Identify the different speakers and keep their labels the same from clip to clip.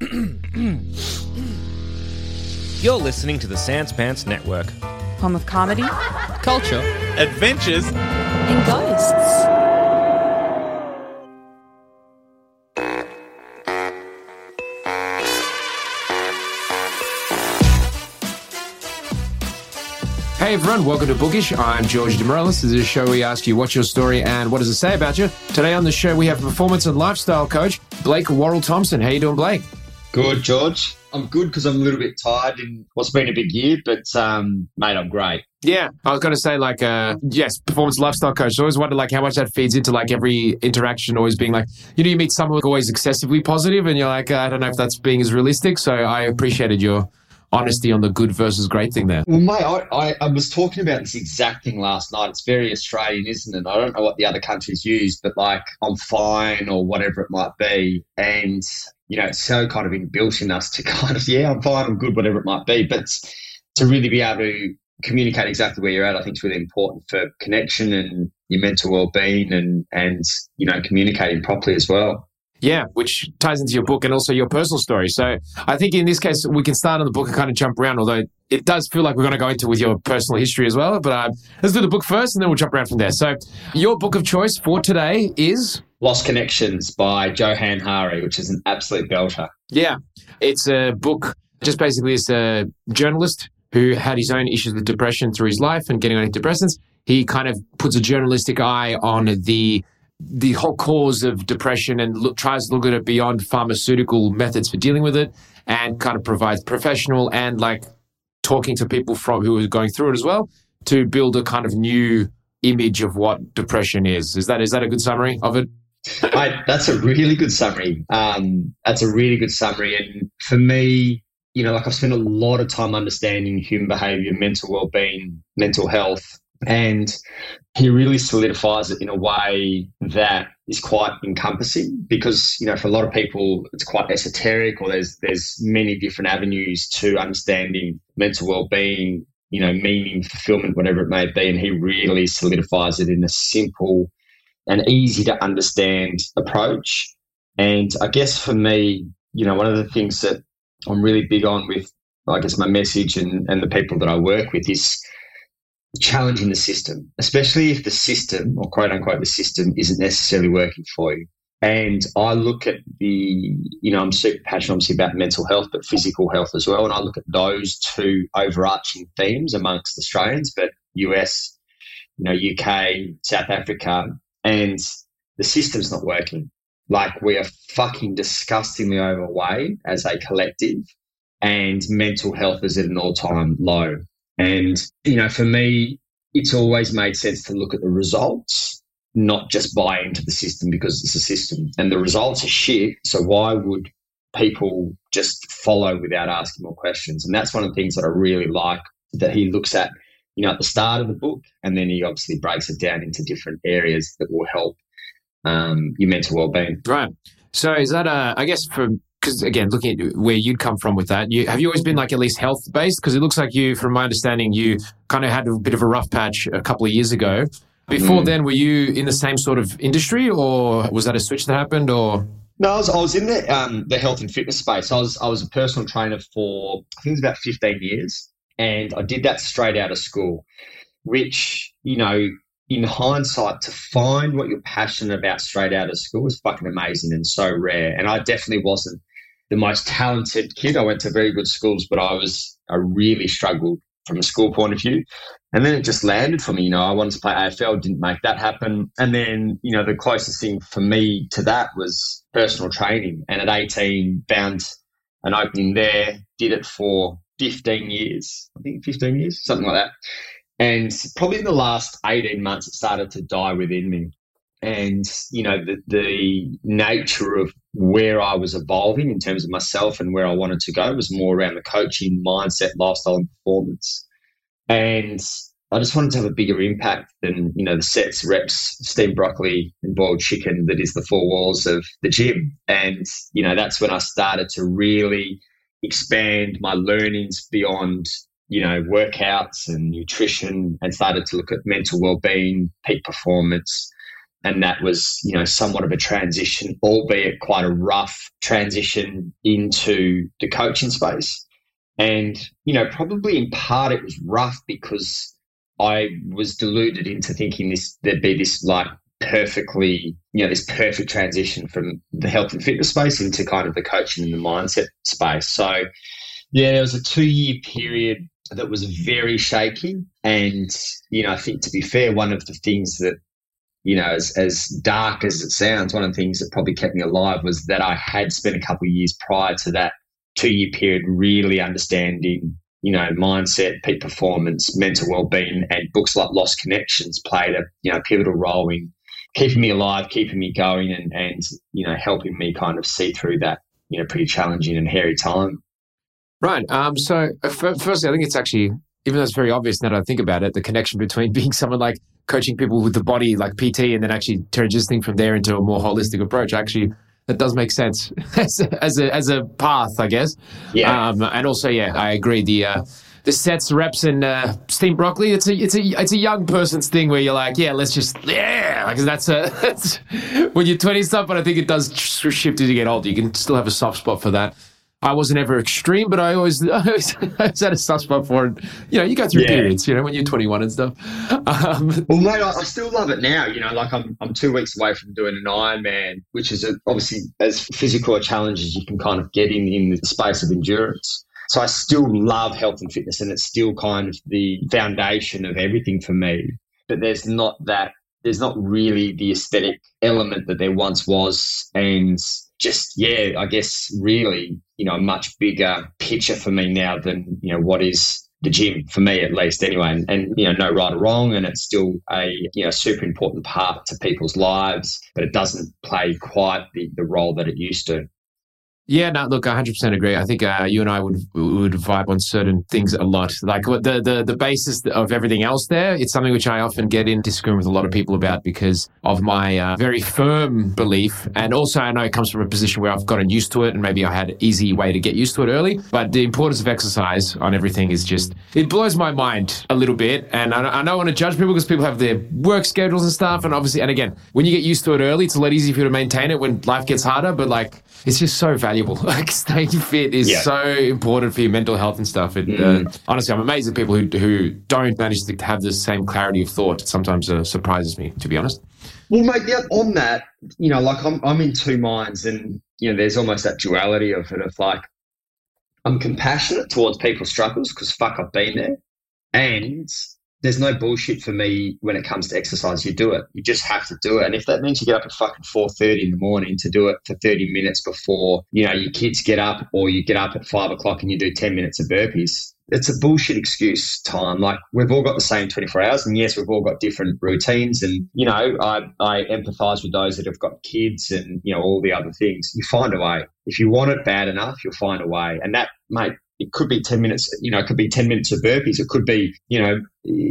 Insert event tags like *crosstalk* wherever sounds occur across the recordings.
Speaker 1: *clears throat*
Speaker 2: You're listening to the Sans Pants Network.
Speaker 3: Home of comedy
Speaker 2: Culture.
Speaker 4: Adventures.
Speaker 3: and ghosts.
Speaker 5: Hey everyone, welcome to Bookish. I'm George DeMorellis. This is a show where we ask you what's your story and what does it say about you. Today on the show we have performance and lifestyle coach Blake Worrall Thompson. How you doing, Blake?
Speaker 6: Good, George. I'm good because I'm a little bit tired in what's been a big year, but um, mate, I'm great.
Speaker 5: Yeah, I was going to say like, uh, yes, performance lifestyle coach. I always wonder like how much that feeds into like every interaction. Always being like, you know, you meet someone who's always excessively positive, and you're like, I don't know if that's being as realistic. So I appreciated your honesty on the good versus great thing there.
Speaker 6: Well, mate, I, I, I was talking about this exact thing last night. It's very Australian, isn't it? I don't know what the other countries use, but like, I'm fine or whatever it might be. And, you know, it's so kind of inbuilt in us to *laughs* kind of, yeah, I'm fine, I'm good, whatever it might be. But to really be able to communicate exactly where you're at, I think is really important for connection and your mental well-being and, and, you know, communicating properly as well.
Speaker 5: Yeah, which ties into your book and also your personal story. So I think in this case, we can start on the book and kind of jump around, although it does feel like we're going to go into with your personal history as well. But uh, let's do the book first and then we'll jump around from there. So your book of choice for today is?
Speaker 6: Lost Connections by Johann Hari, which is an absolute belter.
Speaker 5: Yeah, it's a book, just basically it's a journalist who had his own issues with depression through his life and getting on antidepressants. He kind of puts a journalistic eye on the the whole cause of depression and look, tries to look at it beyond pharmaceutical methods for dealing with it and kind of provides professional and like talking to people from who are going through it as well to build a kind of new image of what depression is. Is that is that a good summary of it?
Speaker 6: I, that's a really good summary. Um, that's a really good summary. And for me, you know, like I've spent a lot of time understanding human behavior, mental well-being, mental health, and he really solidifies it in a way that is quite encompassing because you know for a lot of people it's quite esoteric or there's there's many different avenues to understanding mental well-being you know meaning fulfillment whatever it may be. And he really solidifies it in a simple and easy to understand approach. And i guess for me you know one of the things that i'm really big on with i guess my message and, and the people that i work with is challenging the system, especially if the system, or quote unquote, the system isn't necessarily working for you. And I look at the, you know, I'm super passionate obviously about mental health, but physical health as well. And I look at those two overarching themes amongst Australians, but US, you know, UK, South Africa, and the system's not working. Like we are fucking disgustingly overweight as a collective, and mental health is at an all time low. And, you know, for me, it's always made sense to look at the results, not just buy into the system because it's a system. And the results are shit. So why would people just follow without asking more questions? And that's one of the things that I really like that he looks at, you know, at the start of the book. And then he obviously breaks it down into different areas that will help um, your mental well-being.
Speaker 5: Right. So is that a, I guess for because again, looking at where you'd come from with that, you, have you always been like at least health based? Because it looks like you, from my understanding, you kind of had a bit of a rough patch a couple of years ago. Before mm. then, were you in the same sort of industry, or was that a switch that happened, or?
Speaker 6: No, I was, I was in the um, the health and fitness space. I was I was a personal trainer for I think it was about fifteen years, and I did that straight out of school, which you know in hindsight, to find what you're passionate about straight out of school is fucking amazing and so rare. And I definitely wasn't the most talented kid. I went to very good schools, but I was, I really struggled from a school point of view. And then it just landed for me. You know, I wanted to play AFL, didn't make that happen. And then, you know, the closest thing for me to that was personal training. And at 18, found an opening there, did it for 15 years. I think 15 years, something like that. And probably in the last 18 months, it started to die within me. And, you know, the, the nature of where I was evolving in terms of myself and where I wanted to go was more around the coaching, mindset, lifestyle, and performance. And I just wanted to have a bigger impact than, you know, the sets, reps, steamed broccoli and boiled chicken that is the four walls of the gym. And, you know, that's when I started to really expand my learnings beyond, you know, workouts and nutrition and started to look at mental well-being, peak performance. And that was, you know, somewhat of a transition, albeit quite a rough transition into the coaching space. And, you know, probably in part it was rough because I was deluded into thinking this there'd be this like perfectly, you know, this perfect transition from the health and fitness space into kind of the coaching and the mindset space. So yeah, there was a two year period that was very shaky. And, you know, I think to be fair, one of the things that you know, as, as dark as it sounds, one of the things that probably kept me alive was that I had spent a couple of years prior to that two year period really understanding, you know, mindset, peak performance, mental well being, and books like Lost Connections played a you know pivotal role in keeping me alive, keeping me going, and and you know helping me kind of see through that you know pretty challenging and hairy time.
Speaker 5: Right. Um. So, uh, firstly, I think it's actually even though it's very obvious now that I think about it, the connection between *laughs* being someone like coaching people with the body like PT and then actually transitioning from there into a more holistic approach. Actually, that does make sense *laughs* as a, as a, as a path, I guess.
Speaker 6: Yeah.
Speaker 5: Um, and also, yeah, I agree. The uh, the sets, reps, and uh, steamed broccoli. It's a it's a it's a young person's thing where you're like, yeah, let's just yeah, because that's a *laughs* that's when you're 20 stuff. But I think it does shift as you get older. You can still have a soft spot for that. I wasn't ever extreme, but I always, I always, *laughs* I always had a soft spot for it. You know, you go through yeah. periods, you know, when you're 21 and stuff.
Speaker 6: Um, well, mate, I, I, still love it now. You know, like I'm, I'm two weeks away from doing an Ironman, which is a, obviously as physical a challenge as you can kind of get in in the space of endurance. So I still love health and fitness, and it's still kind of the foundation of everything for me. But there's not that, there's not really the aesthetic element that there once was, and just yeah, I guess really, you know, a much bigger picture for me now than you know what is the gym for me at least anyway. And, and, you know no right or wrong and it's still a you know super important part to people's lives but it doesn't play quite the, the role that it used to
Speaker 5: yeah, no, look, I 100% agree. I think uh, you and I would would vibe on certain things a lot. Like the, the the basis of everything else there, it's something which I often get in disagreement with a lot of people about because of my uh, very firm belief. And also, I know it comes from a position where I've gotten used to it and maybe I had an easy way to get used to it early. But the importance of exercise on everything is just, it blows my mind a little bit. And I, I don't want to judge people because people have their work schedules and stuff. And obviously, and again, when you get used to it early, it's a lot easier for you to maintain it when life gets harder. But like, it's just so valuable. *laughs* Like staying fit is yeah. so important for your mental health and stuff. It, mm. uh, honestly, I'm amazed at people who who don't manage to have the same clarity of thought. It sometimes uh, surprises me, to be honest.
Speaker 6: Well, mate, yeah, on that, you know, like I'm I'm in two minds, and you know, there's almost that duality of it of like I'm compassionate towards people's struggles because fuck, I've been there, and there's no bullshit for me when it comes to exercise. You do it. You just have to do it. And if that means you get up at fucking four thirty in the morning to do it for thirty minutes before you know your kids get up, or you get up at five o'clock and you do ten minutes of burpees, it's a bullshit excuse time. Like we've all got the same 24 hours and yes, we've all got different routines. And, you know, I, I empathize with those that have got kids and, you know, all the other things. You find a way. If you want it bad enough, you'll find a way. And that, mate, it could be 10 minutes, you know, it could be 10 minutes of burpees. It could be, you know,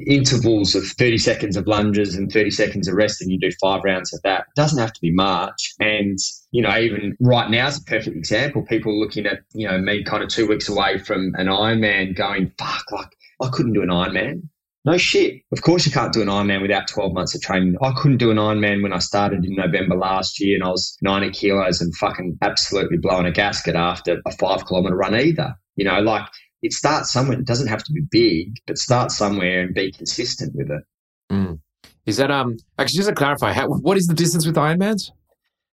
Speaker 6: intervals of 30 seconds of lunges and 30 seconds of rest and you do five rounds of that. It doesn't have to be much. And, you know, even right now is a perfect example. People looking at, you know, me kind of two weeks away from an Ironman going, fuck, like I couldn't do an Ironman. No shit. Of course, you can't do an Ironman without 12 months of training. I couldn't do an Ironman when I started in November last year and I was 90 kilos and fucking absolutely blowing a gasket after a five kilometer run either. You know, like it starts somewhere. It doesn't have to be big, but start somewhere and be consistent with it.
Speaker 5: Mm. Is that um? Actually, just to clarify, how, what is the distance with Ironmans?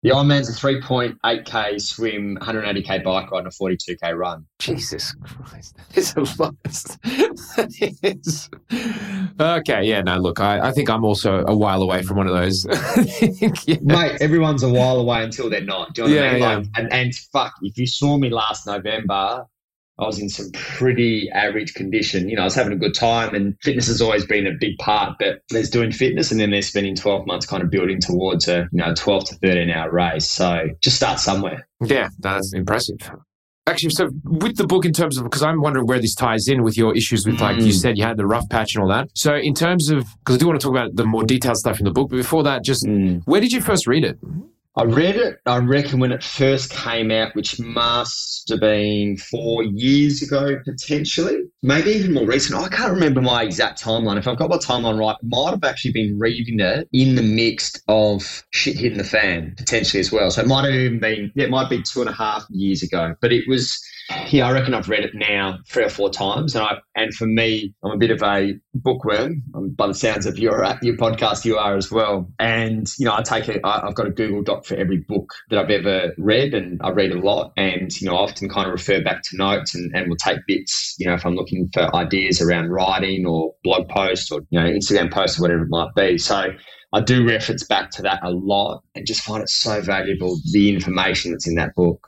Speaker 6: The Ironman's a 3.8k swim, 180k bike ride, and a 42k run.
Speaker 5: Jesus Christ, it's a lot. that is. Okay, yeah, no, look, I, I think I'm also a while away from one of those. *laughs*
Speaker 6: yeah. Mate, everyone's a while away until they're not. Do you know what
Speaker 5: Yeah,
Speaker 6: I mean?
Speaker 5: yeah.
Speaker 6: Like, and, and fuck, if you saw me last November, I was in some pretty average condition. You know, I was having a good time, and fitness has always been a big part. But there's doing fitness, and then there's spending 12 months kind of building towards a you know 12 to 13 hour race. So just start somewhere.
Speaker 5: Yeah, that's impressive. Actually, so with the book, in terms of because I'm wondering where this ties in with your issues with, like you
Speaker 6: Mm.
Speaker 5: said, you had the rough patch and all that. So, in terms of because I do want to talk about the more detailed stuff in the book, but before that, just
Speaker 6: Mm.
Speaker 5: where did you first read it?
Speaker 6: I read it, I reckon, when it first came out, which must have been four years ago, potentially. Maybe even more recent. I can't remember my exact timeline. If I've got my timeline right, might have actually been reading it in the mix of shit hitting the fan, potentially as well. So it might have even been, yeah, it might be two and a half years ago. But it was, yeah, I reckon I've read it now three or four times. And I, and for me, I'm a bit of a bookworm. Um, by the sounds of your your podcast, you are as well. And you know, I take it. I've got a Google Doc for every book that I've ever read, and I read a lot. And you know, I often kind of refer back to notes, and and will take bits. You know, if I'm looking for ideas around writing or blog posts or you know Instagram posts or whatever it might be. So. I do reference back to that a lot and just find it so valuable, the information that's in that book.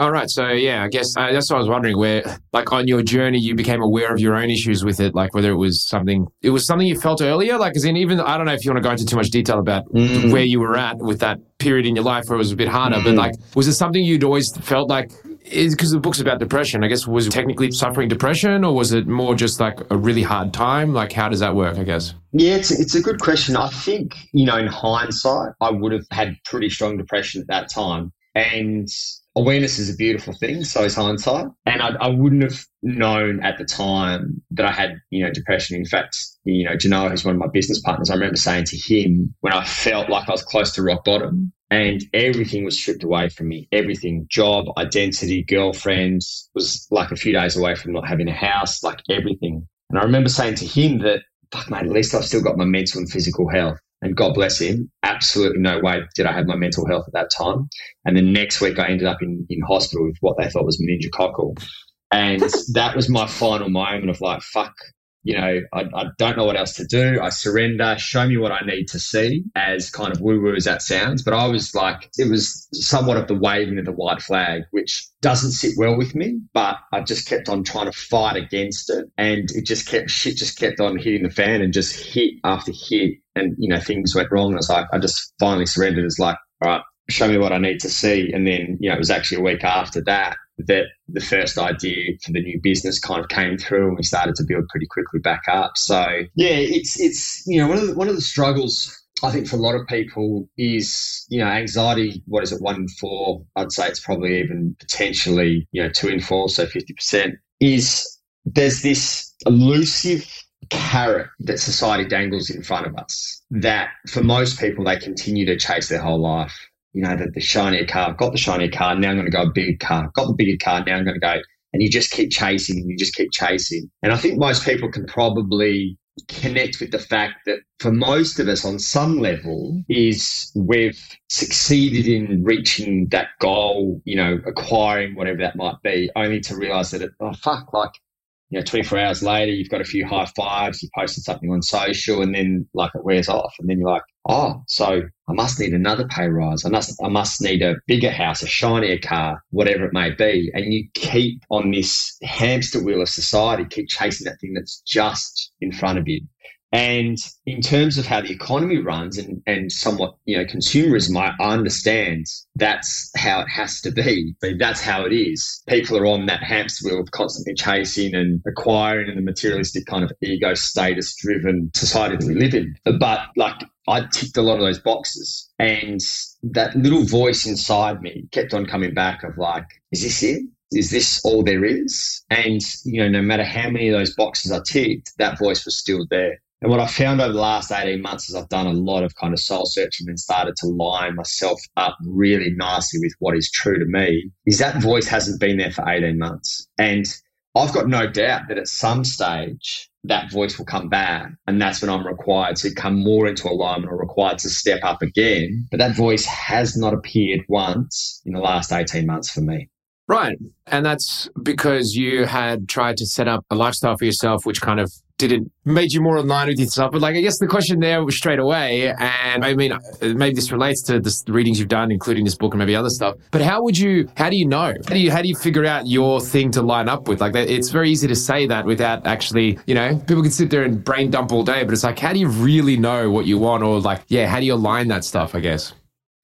Speaker 5: All right, so yeah, I guess uh, that's what I was wondering. Where, like, on your journey, you became aware of your own issues with it, like whether it was something, it was something you felt earlier, like, as in even I don't know if you want to go into too much detail about
Speaker 6: Mm.
Speaker 5: where you were at with that period in your life where it was a bit harder, but
Speaker 6: Mm.
Speaker 5: like, was it something you'd always felt like? Is because the book's about depression. I guess was it technically suffering depression, or was it more just like a really hard time? Like, how does that work? I guess.
Speaker 6: Yeah, it's, it's a good question. I think, you know, in hindsight, I would have had pretty strong depression at that time. And awareness is a beautiful thing, so is hindsight. And I, I wouldn't have known at the time that I had, you know, depression. In fact, you know, Genoa, who's one of my business partners, I remember saying to him when I felt like I was close to rock bottom and everything was stripped away from me. Everything, job, identity, girlfriends, was like a few days away from not having a house, like everything. And I remember saying to him that fuck, mate, at least I've still got my mental and physical health. And God bless him, absolutely no way did I have my mental health at that time. And the next week, I ended up in, in hospital with what they thought was meningococcal. And *laughs* that was my final moment of like, fuck, you know, I, I don't know what else to do. I surrender. Show me what I need to see, as kind of woo woo as that sounds. But I was like, it was somewhat of the waving of the white flag, which doesn't sit well with me. But I just kept on trying to fight against it, and it just kept shit just kept on hitting the fan and just hit after hit, and you know things went wrong. And I was like, I just finally surrendered. It's like, all right, show me what I need to see. And then, you know, it was actually a week after that that the first idea for the new business kind of came through and we started to build pretty quickly back up. So yeah, it's it's you know, one of the one of the struggles I think for a lot of people is, you know, anxiety, what is it, one in four? I'd say it's probably even potentially, you know, two in four, so fifty percent, is there's this elusive carrot that society dangles in front of us that for most people they continue to chase their whole life. You know, that the shinier car, got the shinier car, now I'm going to go a bigger car, got the bigger car, now I'm going to go. And you just keep chasing and you just keep chasing. And I think most people can probably connect with the fact that for most of us on some level is we've succeeded in reaching that goal, you know, acquiring whatever that might be, only to realize that, it, oh, fuck, like, you know, 24 hours later, you've got a few high fives, you posted something on social, and then like it wears off. And then you're like, oh, so I must need another pay rise. I must, I must need a bigger house, a shinier car, whatever it may be. And you keep on this hamster wheel of society, keep chasing that thing that's just in front of you. And in terms of how the economy runs and, and somewhat, you know, consumerism, I understand that's how it has to be. That's how it is. People are on that hamster wheel of constantly chasing and acquiring in the materialistic kind of ego status driven society that we live in. But like I ticked a lot of those boxes and that little voice inside me kept on coming back of like, is this it? Is this all there is? And, you know, no matter how many of those boxes I ticked, that voice was still there. And what I found over the last 18 months is I've done a lot of kind of soul searching and started to line myself up really nicely with what is true to me, is that voice hasn't been there for 18 months. And I've got no doubt that at some stage that voice will come back. And that's when I'm required to come more into alignment or required to step up again. But that voice has not appeared once in the last 18 months for me.
Speaker 5: Right. And that's because you had tried to set up a lifestyle for yourself, which kind of didn't made you more line with yourself. But like, I guess the question there was straight away, and I mean, maybe this relates to the readings you've done, including this book and maybe other stuff. But how would you? How do you know? How do you? How do you figure out your thing to line up with? Like, it's very easy to say that without actually, you know, people can sit there and brain dump all day, but it's like, how do you really know what you want, or like, yeah, how do you align that stuff? I guess.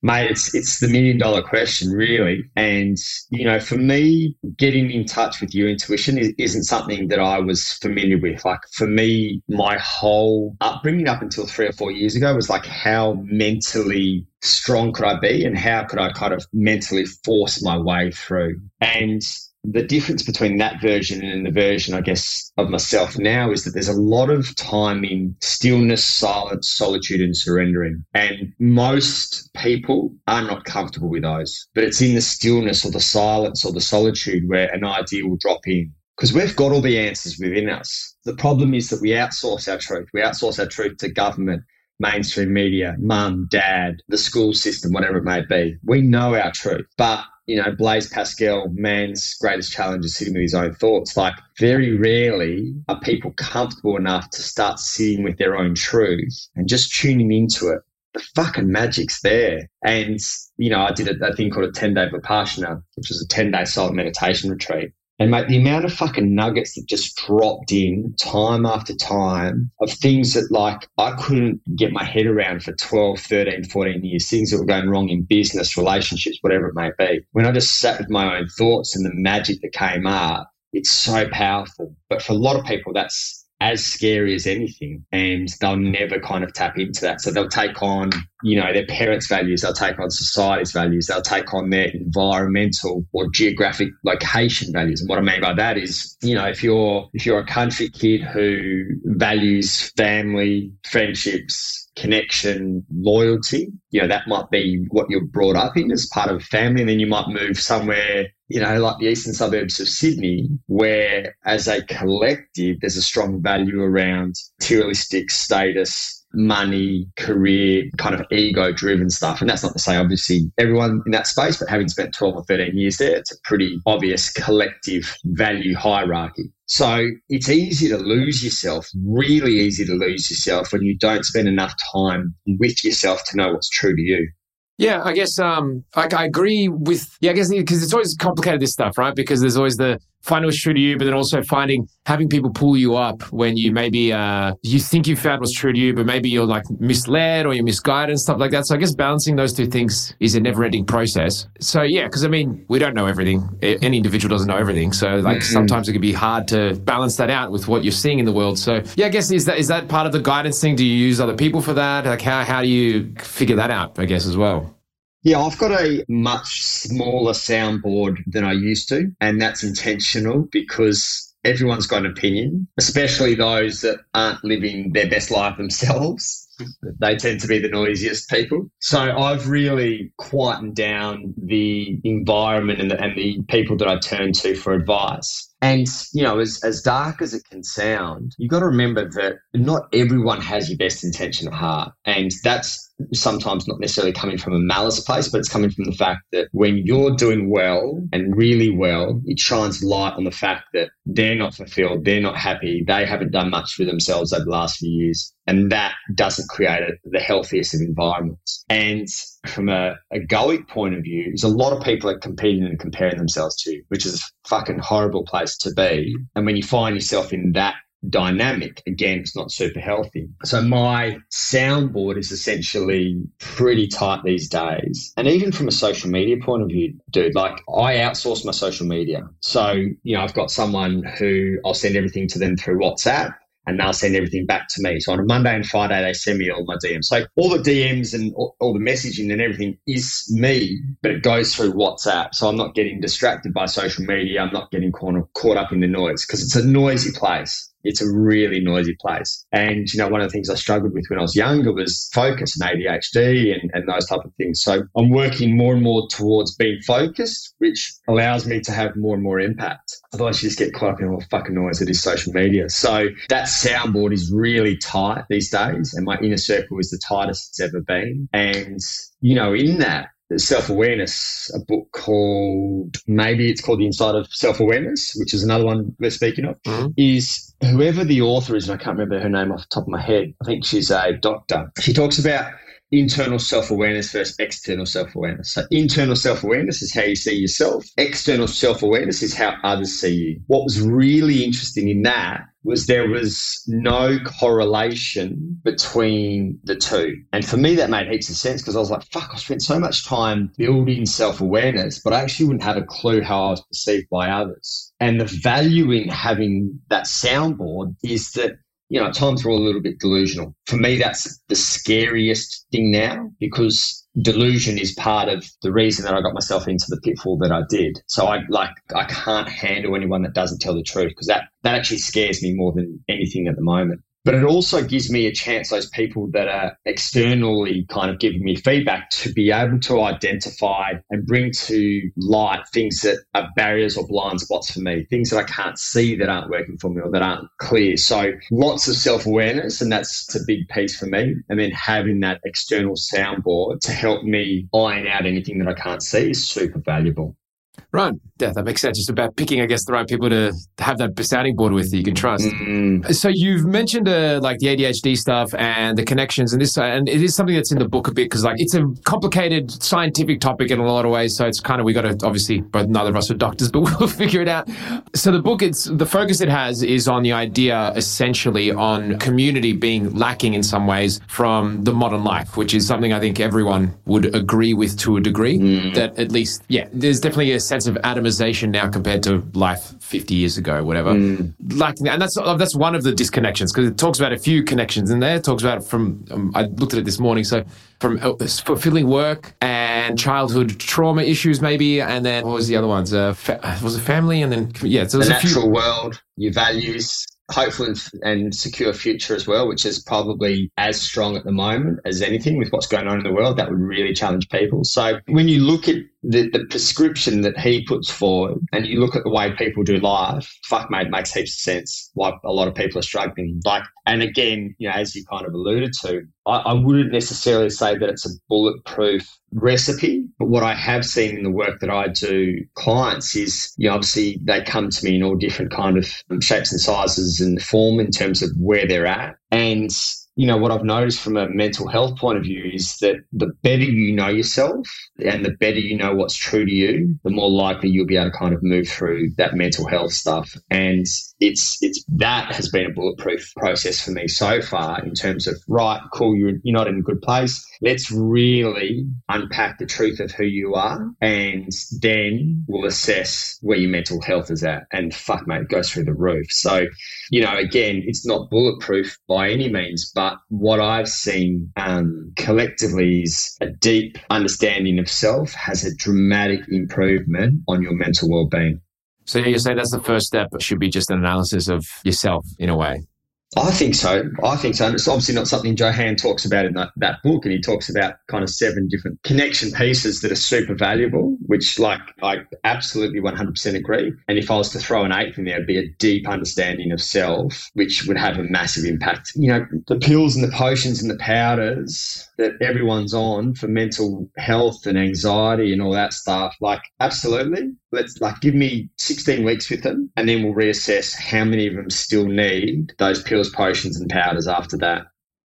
Speaker 6: Mate, it's it's the million dollar question, really. And you know, for me, getting in touch with your intuition is, not something that I was familiar with. Like for me, my whole upbringing up until three or four years ago was like, how mentally strong could I be, and how could I kind of mentally force my way through? And the difference between that version and the version, I guess, of myself now is that there's a lot of time in stillness, silence, solitude, and surrendering. And most people are not comfortable with those. But it's in the stillness or the silence or the solitude where an idea will drop in. Because we've got all the answers within us. The problem is that we outsource our truth. We outsource our truth to government, mainstream media, mum, dad, the school system, whatever it may be. We know our truth, but you know, Blaise Pascal, man's greatest challenge is sitting with his own thoughts. Like, very rarely are people comfortable enough to start sitting with their own truth and just tuning into it. The fucking magic's there. And, you know, I did a, a thing called a 10 day Vipassana, which was a 10 day silent meditation retreat. And mate, the amount of fucking nuggets that just dropped in time after time of things that like I couldn't get my head around for 12, 13, 14 years, things that were going wrong in business, relationships, whatever it may be. When I just sat with my own thoughts and the magic that came up, it's so powerful. But for a lot of people, that's as scary as anything and they'll never kind of tap into that. So they'll take on, you know, their parents' values, they'll take on society's values, they'll take on their environmental or geographic location values. And what I mean by that is, you know, if you're if you're a country kid who values family, friendships, connection, loyalty. You know, that might be what you're brought up in as part of family. And then you might move somewhere, you know, like the eastern suburbs of Sydney, where as a collective, there's a strong value around materialistic status, money, career, kind of ego driven stuff. And that's not to say, obviously, everyone in that space, but having spent 12 or 13 years there, it's a pretty obvious collective value hierarchy. So it's easy to lose yourself, really easy to lose yourself when you don't spend enough time with yourself to know what's true to you.
Speaker 5: Yeah, I guess um, I, I agree with yeah, I guess because it's always complicated this stuff, right? Because there's always the finding what's true to you, but then also finding having people pull you up when you maybe uh, you think you found what's true to you, but maybe you're like misled or you're misguided and stuff like that. So I guess balancing those two things is a never-ending process. So yeah, because I mean we don't know everything. Any individual doesn't know everything. So like mm-hmm. sometimes it can be hard to balance that out with what you're seeing in the world. So yeah, I guess is that is that part of the guidance thing? Do you use other people for that? Like how how do you figure that out? I guess as well.
Speaker 6: Yeah, I've got a much smaller soundboard than I used to, and that's intentional because everyone's got an opinion, especially those that aren't living their best life themselves. *laughs* they tend to be the noisiest people. So I've really quietened down the environment and the, and the people that I turn to for advice. And, you know, as, as dark as it can sound, you've got to remember that not everyone has your best intention at heart. And that's sometimes not necessarily coming from a malice place, but it's coming from the fact that when you're doing well and really well, it shines light on the fact that they're not fulfilled, they're not happy, they haven't done much for themselves over the last few years. And that doesn't create a, the healthiest of environments. And from a, a point of view, is a lot of people are competing and comparing themselves to, which is a fucking horrible place to be. And when you find yourself in that dynamic, again, it's not super healthy. So my soundboard is essentially pretty tight these days. And even from a social media point of view, dude, like I outsource my social media. So, you know, I've got someone who I'll send everything to them through WhatsApp and they'll send everything back to me. So on a Monday and Friday, they send me all my DMs. So all the DMs and all, all, the messaging and everything is me, but it goes through WhatsApp. So I'm not getting distracted by social media. I'm not getting caught, caught up in the noise because it's a noisy place. It's a really noisy place. And, you know, one of the things I struggled with when I was younger was focus and ADHD and, and those type of things. So I'm working more and more towards being focused, which allows me to have more and more impact. Otherwise, you just get caught up in all the fucking noise that is social media. So that soundboard is really tight these days. And my inner circle is the tightest it's ever been. And, you know, in that, self awareness, a book called maybe it's called The Insight of Self Awareness, which is another one we're speaking of, mm-hmm. is whoever the author is, and I can't remember her name off the top of my head. I think she's a doctor. She talks about internal self awareness versus external self awareness. So, internal self awareness is how you see yourself, external self awareness is how others see you. What was really interesting in that was there was no correlation between the two. And for me, that made heaps of sense because I was like, fuck, I spent so much time building self awareness, but I actually wouldn't have a clue how I was perceived by others. And the value in having that soundboard is that you know, at times we're all a little bit delusional. For me, that's the scariest thing now because delusion is part of the reason that I got myself into the pitfall that I did. So I like I can't handle anyone that doesn't tell the truth because that that actually scares me more than anything at the moment. But it also gives me a chance, those people that are externally kind of giving me feedback, to be able to identify and bring to light things that are barriers or blind spots for me, things that I can't see that aren't working for me or that aren't clear. So lots of self awareness, and that's a big piece for me. And then having that external soundboard to help me iron out anything that I can't see is super valuable.
Speaker 5: Right. Yeah, that makes sense. Just about picking, I guess, the right people to have that sounding board with that you can trust. Mm-hmm. So you've mentioned uh, like the ADHD stuff and the connections and this, and it is something that's in the book a bit because like it's a complicated scientific topic in a lot of ways. So it's kind of we got to obviously, both neither of us are doctors, *laughs* but we'll figure it out. So the book, it's the focus it has is on the idea essentially on community being lacking in some ways from the modern life, which is something I think everyone would agree with to a degree. Mm. That at least, yeah, there's definitely a sense of atomization now compared to life 50 years ago, whatever. Mm. Like, and that's that's one of the disconnections because it talks about a few connections in there. It talks about from um, I looked at it this morning, so from uh, fulfilling work and childhood trauma issues, maybe, and then what was the other ones? Uh, fa- was it family, and then yeah, so
Speaker 6: the natural few- world, your values, hopeful and secure future as well, which is probably as strong at the moment as anything with what's going on in the world. That would really challenge people. So when you look at the, the prescription that he puts forward and you look at the way people do life, fuck mate, makes heaps of sense why a lot of people are struggling. Like, and again, you know, as you kind of alluded to, I, I wouldn't necessarily say that it's a bulletproof recipe, but what I have seen in the work that I do clients is, you know, obviously they come to me in all different kind of shapes and sizes and form in terms of where they're at. And you know, what I've noticed from a mental health point of view is that the better you know yourself and the better you know what's true to you, the more likely you'll be able to kind of move through that mental health stuff. And it's, it's, that has been a bulletproof process for me so far in terms of, right, cool, you're, you're not in a good place. Let's really unpack the truth of who you are and then we'll assess where your mental health is at. And fuck, mate, it goes through the roof. So, you know, again, it's not bulletproof by any means, but what I've seen um, collectively is a deep understanding of self has a dramatic improvement on your mental well-being.
Speaker 5: So you say that's the first step. It should be just an analysis of yourself in a way.
Speaker 6: I think so. I think so. And it's obviously not something Johann talks about in that, that book. And he talks about kind of seven different connection pieces that are super valuable, which like I absolutely 100% agree. And if I was to throw an eighth in there, it'd be a deep understanding of self, which would have a massive impact. You know, the pills and the potions and the powders that everyone's on for mental health and anxiety and all that stuff, like absolutely. Let's like give me 16 weeks with them and then we'll reassess how many of them still need those pills, potions and powders after that.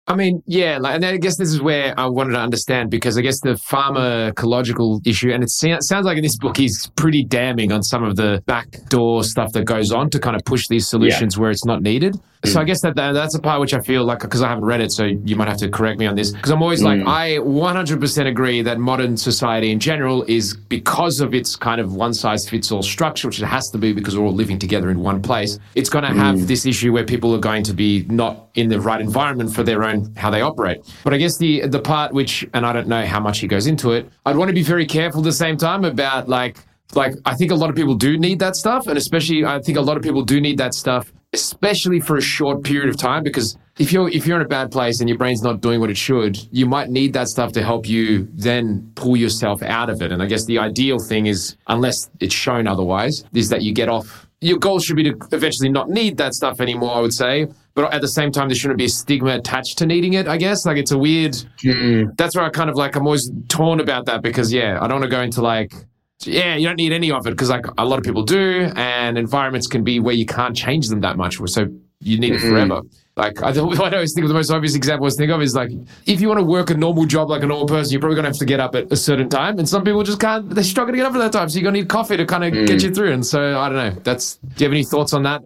Speaker 5: I mean, yeah, like, and I guess this is where I wanted to understand because I guess the pharmacological issue, and it sounds like in this book he's pretty damning on some of the backdoor stuff that goes on to kind of push these solutions yeah. where it's not needed. So I mm. guess that, that that's a part which I feel like because I haven't read it, so you might have to correct me on this. Because I'm always mm. like, I 100% agree that modern society in general is because of its kind of one size fits all structure, which it has to be because we're all living together in one place. It's going to mm. have this issue where people are going to be not in the right environment for their own how they operate. But I guess the the part which, and I don't know how much he goes into it, I'd want to be very careful at the same time about like like I think a lot of people do need that stuff, and especially I think a lot of people do need that stuff especially for a short period of time, because if you're if you're in a bad place and your brain's not doing what it should, you might need that stuff to help you then pull yourself out of it. And I guess the ideal thing is, unless it's shown otherwise, is that you get off. Your goal should be to eventually not need that stuff anymore. I would say, but at the same time, there shouldn't be a stigma attached to needing it. I guess like it's a weird.
Speaker 6: Mm.
Speaker 5: That's where I kind of like I'm always torn about that because yeah, I don't want to go into like yeah, you don't need any of it because like a lot of people do, and environments can be where you can't change them that much, so you need it forever. Like I, *laughs* I always think of the most obvious example I think of is like if you want to work a normal job like a normal person, you're probably gonna have to get up at a certain time, and some people just can't. They struggle to get up at that time, so you're gonna need coffee to kind of get you through. And so I don't know. That's. Do you have any thoughts on that?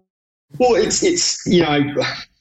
Speaker 6: Well, it's it's you know,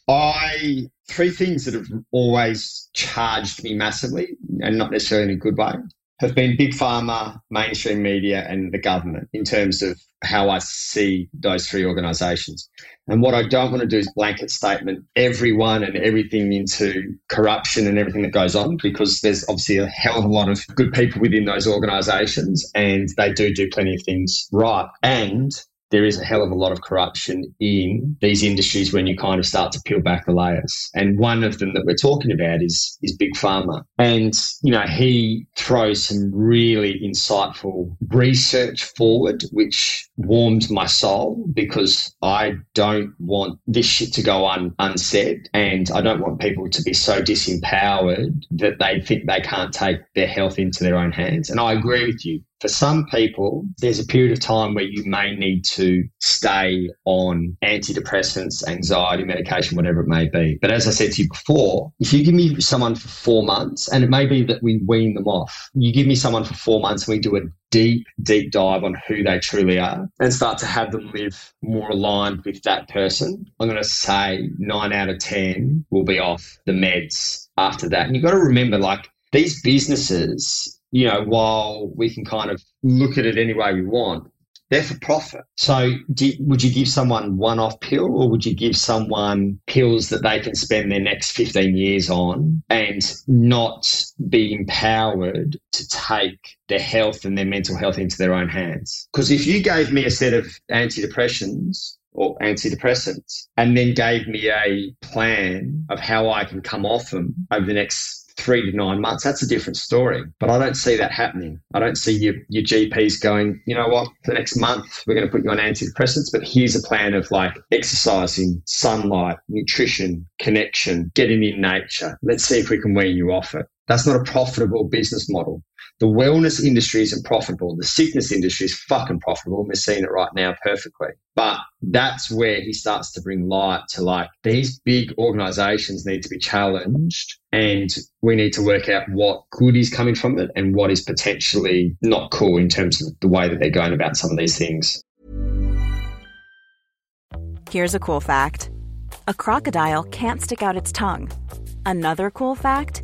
Speaker 6: I three things that have always charged me massively, and not necessarily in a good way, have been big pharma, mainstream media, and the government in terms of how I see those three organisations. And what I don't want to do is blanket statement everyone and everything into corruption and everything that goes on, because there's obviously a hell of a lot of good people within those organisations, and they do do plenty of things right. And there is a hell of a lot of corruption in these industries when you kind of start to peel back the layers. And one of them that we're talking about is is Big Pharma. And you know, he throws some really insightful research forward, which warmed my soul because I don't want this shit to go un, unsaid, and I don't want people to be so disempowered that they think they can't take their health into their own hands. And I agree with you for some people, there's a period of time where you may need to stay on antidepressants, anxiety medication, whatever it may be. But as I said to you before, if you give me someone for four months, and it may be that we wean them off, you give me someone for four months and we do a deep, deep dive on who they truly are and start to have them live more aligned with that person, I'm going to say nine out of 10 will be off the meds after that. And you've got to remember, like, these businesses, you know, while we can kind of look at it any way we want, they're for profit. So, do, would you give someone one off pill or would you give someone pills that they can spend their next 15 years on and not be empowered to take their health and their mental health into their own hands? Because if you gave me a set of antidepressants, or antidepressants, and then gave me a plan of how I can come off them over the next three to nine months, that's a different story. But I don't see that happening. I don't see your, your GPs going, you know what, the next month, we're going to put you on antidepressants, but here's a plan of like exercising, sunlight, nutrition, connection, getting in nature. Let's see if we can wean you off it. That's not a profitable business model. The wellness industry isn't profitable. The sickness industry is fucking profitable. We're seeing it right now perfectly. But that's where he starts to bring light to like these big organizations need to be challenged and we need to work out what good is coming from it and what is potentially not cool in terms of the way that they're going about some of these things.
Speaker 3: Here's a cool fact a crocodile can't stick out its tongue. Another cool fact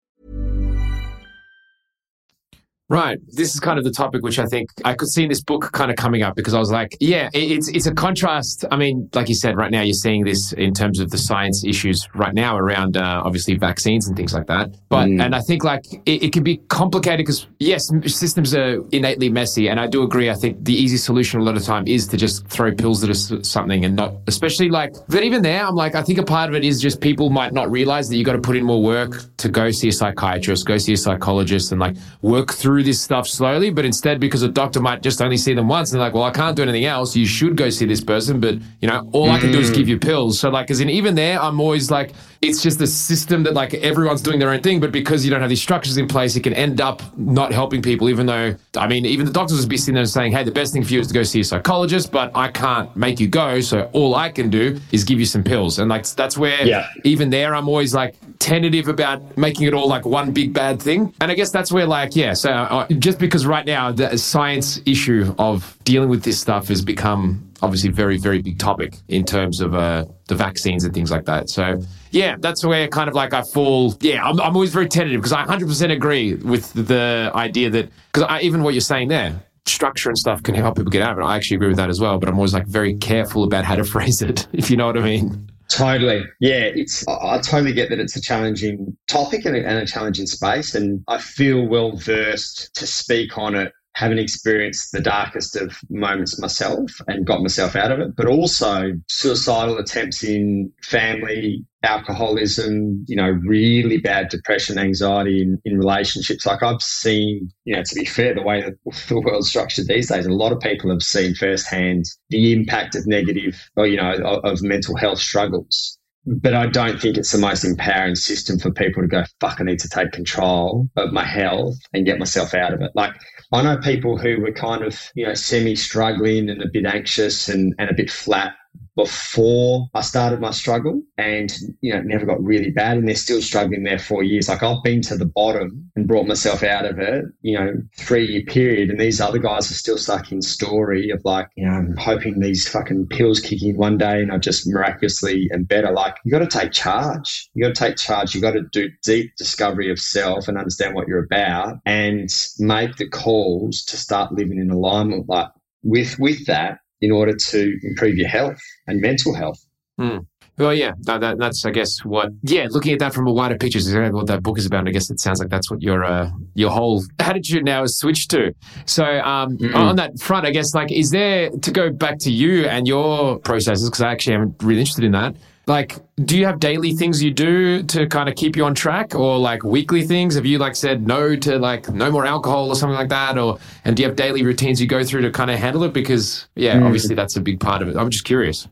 Speaker 5: Right. This is kind of the topic which I think I could see in this book kind of coming up because I was like, yeah, it's it's a contrast. I mean, like you said, right now you're seeing this in terms of the science issues right now around uh, obviously vaccines and things like that. But mm. and I think like it, it can be complicated because yes, systems are innately messy, and I do agree. I think the easy solution a lot of time is to just throw pills at something and not, especially like. But even there, I'm like, I think a part of it is just people might not realize that you got to put in more work to go see a psychiatrist, go see a psychologist, and like work through through this stuff slowly, but instead because a doctor might just only see them once and they're like, well, I can't do anything else. You should go see this person, but you know, all mm. I can do is give you pills. So like, as in even there, I'm always like, it's just a system that like everyone's doing their own thing, but because you don't have these structures in place, it can end up not helping people. Even though, I mean, even the doctors would be sitting there saying, "Hey, the best thing for you is to go see a psychologist," but I can't make you go, so all I can do is give you some pills. And like that's where, yeah. even there, I'm always like tentative about making it all like one big bad thing. And I guess that's where like, yeah, so uh, just because right now the science issue of dealing with this stuff has become obviously very very big topic in terms of uh, the vaccines and things like that. So yeah, that's where kind of like I fall. Yeah, I'm, I'm always very tentative because I 100% agree with the idea that because even what you're saying there. Structure and stuff can help people get out of it. I actually agree with that as well, but I'm always like very careful about how to *laughs* phrase it, if you know what I mean.
Speaker 6: Totally. Yeah, it's I totally get that it's a challenging topic and a, and a challenging space and I feel well versed to speak on it having experienced the darkest of moments myself and got myself out of it, but also suicidal attempts in family, alcoholism, you know, really bad depression, anxiety in, in relationships. Like I've seen, you know, to be fair, the way that the world's structured these days, a lot of people have seen firsthand the impact of negative or, you know, of, of mental health struggles but I don't think it's the most empowering system for people to go, fuck, I need to take control of my health and get myself out of it. Like, I know people who were kind of, you know, semi struggling and a bit anxious and, and a bit flat before I started my struggle and, you know, never got really bad and they're still struggling there four years. Like I've been to the bottom and brought myself out of it, you know, three year period. And these other guys are still stuck in story of like, you know, I'm hoping these fucking pills kick in one day and I just miraculously am better. Like you got to take charge. You got to take charge. You got to do deep discovery of self and understand what you're about and make the calls to start living in alignment like with with that in order to improve your health and mental health.
Speaker 5: Hmm. Well, yeah, that, that's I guess what. Yeah, looking at that from a wider picture is exactly what that book is about. I guess it sounds like that's what your uh, your whole *laughs* attitude now is switched to. So um, mm-hmm. on that front, I guess like is there to go back to you and your processes because I actually am really interested in that. Like, do you have daily things you do to kind of keep you on track, or like weekly things? Have you like said no to like no more alcohol or something like that, or and do you have daily routines you go through to kind of handle it? Because yeah, mm. obviously that's a big part of it. I'm just curious.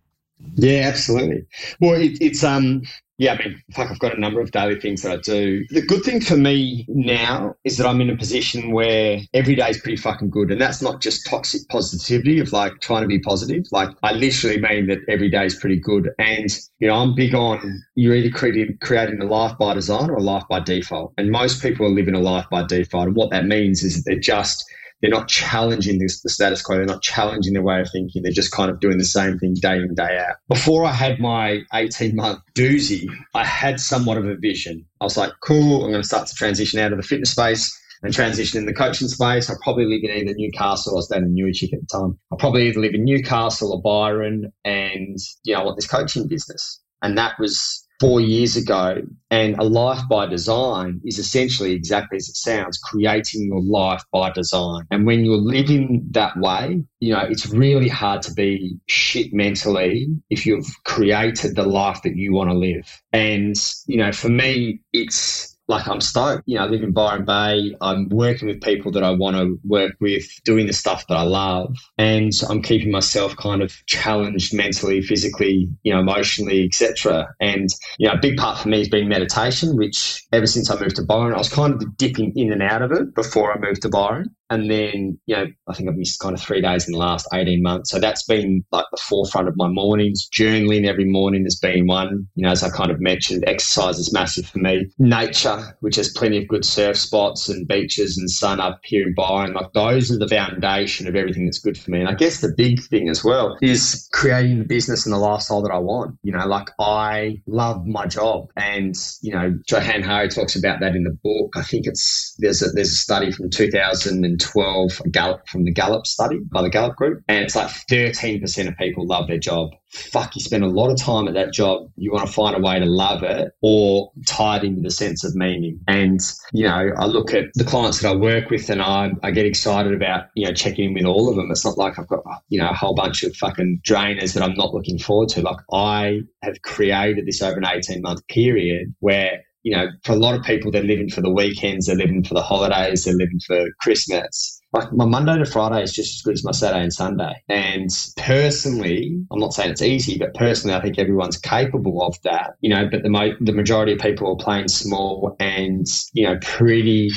Speaker 6: Yeah, absolutely. Well, it, it's um yeah, I mean, fuck, I've got a number of daily things that I do. The good thing for me now is that I'm in a position where every day is pretty fucking good. And that's not just toxic positivity of like trying to be positive. Like, I literally mean that every day is pretty good. And, you know, I'm big on you're either creating, creating a life by design or a life by default. And most people are living a life by default. And what that means is that they're just they're not challenging this, the status quo. They're not challenging their way of thinking. They're just kind of doing the same thing day in, day out. Before I had my 18 month doozy, I had somewhat of a vision. I was like, cool, I'm going to start to transition out of the fitness space and transition in the coaching space. I'll probably live in either Newcastle, I was down in Newchik at the time. I'll probably either live in Newcastle or Byron and, you know, I want this coaching business. And that was four years ago. And a life by design is essentially exactly as it sounds, creating your life by design. And when you're living that way, you know, it's really hard to be shit mentally if you've created the life that you want to live. And, you know, for me, it's, like I'm stoked. You know, I live in Byron Bay. I'm working with people that I want to work with, doing the stuff that I love, and I'm keeping myself kind of challenged mentally, physically, you know, emotionally, etc. And you know, a big part for me has been meditation, which ever since I moved to Byron, I was kind of dipping in and out of it before I moved to Byron. And then, you know, I think I've missed kind of three days in the last 18 months. So that's been like the forefront of my mornings. Journaling every morning has been one. You know, as I kind of mentioned, exercise is massive for me. Nature, which has plenty of good surf spots and beaches and sun up here in Byron, like those are the foundation of everything that's good for me. And I guess the big thing as well is creating the business and the lifestyle that I want. You know, like I love my job. And, you know, Johann Hari talks about that in the book. I think it's, there's a, there's a study from 2012, Gallup, from the Gallup study by the Gallup group. And it's like 13% of people love their job fuck, you spend a lot of time at that job. You want to find a way to love it or tie it into the sense of meaning. And, you know, I look at the clients that I work with and I, I get excited about, you know, checking in with all of them. It's not like I've got, you know, a whole bunch of fucking drainers that I'm not looking forward to. Like I have created this over an 18 month period where you know, for a lot of people, they're living for the weekends, they're living for the holidays, they're living for Christmas like my Monday to Friday is just as good as my Saturday and Sunday. And personally, I'm not saying it's easy, but personally, I think everyone's capable of that. You know, but the mo- the majority of people are playing small and you know pretty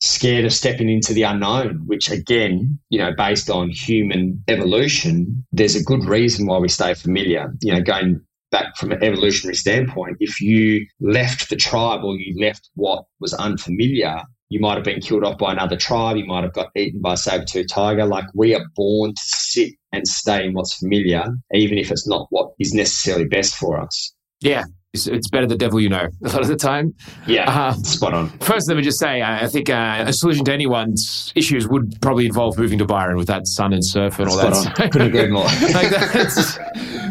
Speaker 6: scared of stepping into the unknown, which again, you know, based on human evolution, there's a good reason why we stay familiar. You know, going back from an evolutionary standpoint, if you left the tribe or you left what was unfamiliar, you might have been killed off by another tribe. You might have got eaten by a saber-tooth tiger. Like we are born to sit and stay in what's familiar, even if it's not what is necessarily best for us.
Speaker 5: Yeah, it's, it's, better the devil you know *laughs* a lot of the time.
Speaker 6: Yeah, uh, spot on.
Speaker 5: First, let me just say, I think uh, a solution to anyone's issues would probably involve moving to Byron with that sun and surf and all
Speaker 6: spot that. On. *laughs* Couldn't agree more. *laughs* like
Speaker 5: that's,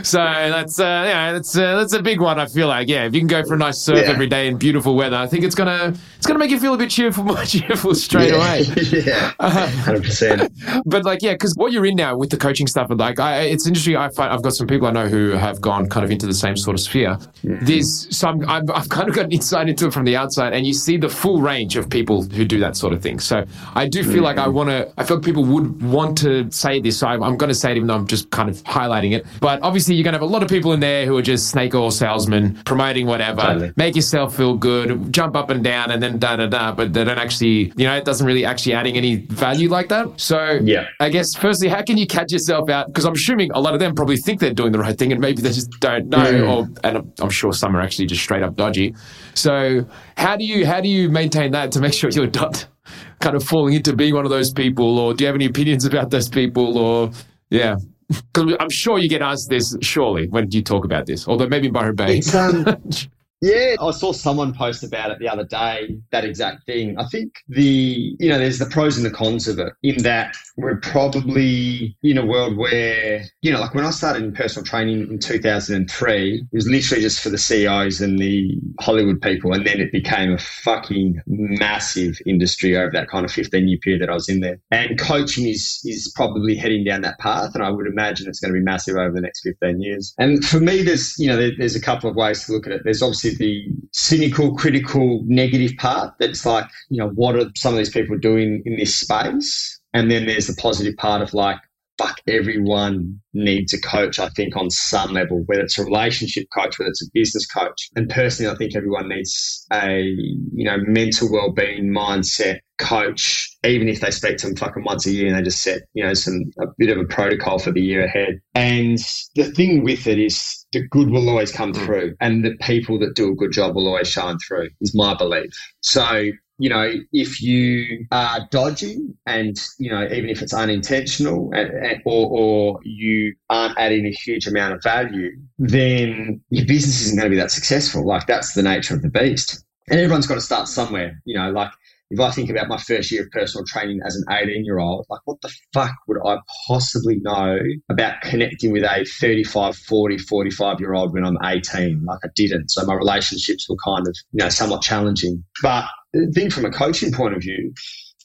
Speaker 5: so that's uh, yeah, that's uh, that's a big one. I feel like yeah, if you can go for a nice surf yeah. every day in beautiful weather, I think it's gonna it's gonna make you feel a bit cheerful, more cheerful straight
Speaker 6: yeah.
Speaker 5: away.
Speaker 6: yeah, uh, hundred percent.
Speaker 5: But like yeah, because what you're in now with the coaching stuff, and like I, it's interesting. I find I've got some people I know who have gone kind of into the same sort of sphere. Mm-hmm. There's some I've, I've kind of got an insight into it from the outside, and you see the full range of people who do that sort of thing. So I do feel mm-hmm. like I want to. I feel like people would want to say this. So I'm, I'm going to say it, even though I'm just kind of highlighting it. But obviously you're going to have a lot of people in there who are just snake oil salesmen promoting whatever, totally. make yourself feel good, jump up and down, and then da da da. But they don't actually, you know, it doesn't really actually adding any value like that. So
Speaker 6: yeah,
Speaker 5: I guess firstly, how can you catch yourself out? Because I'm assuming a lot of them probably think they're doing the right thing, and maybe they just don't know, mm. or and I'm sure some are actually just straight up dodgy. So how do you how do you maintain that to make sure you're not *laughs* kind of falling into being one of those people, or do you have any opinions about those people, or yeah? Because I'm sure you get asked this, surely, when you talk about this, although maybe Byron Bay. Um, *laughs*
Speaker 6: yeah, I saw someone post about it the other day, that exact thing. I think the, you know, there's the pros and the cons of it in that we're probably in a world where, you know, like when I started in personal training in 2003, it was literally just for the CEOs and the Hollywood people. And then it became a fucking massive industry over that kind of 15 year period that I was in there. And coaching is, is probably heading down that path. And I would imagine it's going to be massive over the next 15 years. And for me, there's, you know, there, there's a couple of ways to look at it. There's obviously the cynical, critical, negative part. That's like, you know, what are some of these people doing in this space? And then there's the positive part of like, fuck, everyone needs a coach, I think, on some level, whether it's a relationship coach, whether it's a business coach. And personally, I think everyone needs a, you know, mental well-being mindset coach, even if they speak to them fucking once a year and they just set, you know, some, a bit of a protocol for the year ahead. And the thing with it is the good will always come mm. through and the people that do a good job will always shine through is my belief. So you know, if you are dodgy and, you know, even if it's unintentional and, and, or, or you aren't adding a huge amount of value, then your business isn't going to be that successful. Like that's the nature of the beast. And everyone's got to start somewhere, you know, like if I think about my first year of personal training as an 18 year old, like what the fuck would I possibly know about connecting with a 35, 40, 45 year old when I'm 18? Like I didn't. So my relationships were kind of, you know, somewhat challenging. But the thing from a coaching point of view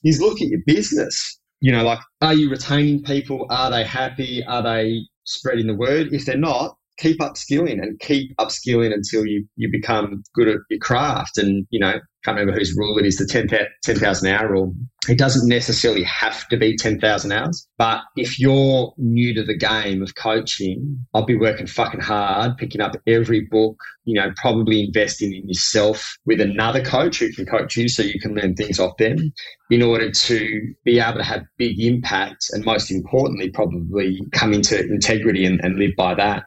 Speaker 6: is look at your business. You know, like, are you retaining people? Are they happy? Are they spreading the word? If they're not, keep upskilling and keep upskilling until you, you become good at your craft. And, you know, can't remember whose rule it is, the 10,000 10, hour rule. It doesn't necessarily have to be 10,000 hours, but if you're new to the game of coaching, I'll be working fucking hard, picking up every book, you know, probably investing in yourself with another coach who can coach you so you can learn things off them in order to be able to have big impact and most importantly, probably come into integrity and, and live by that.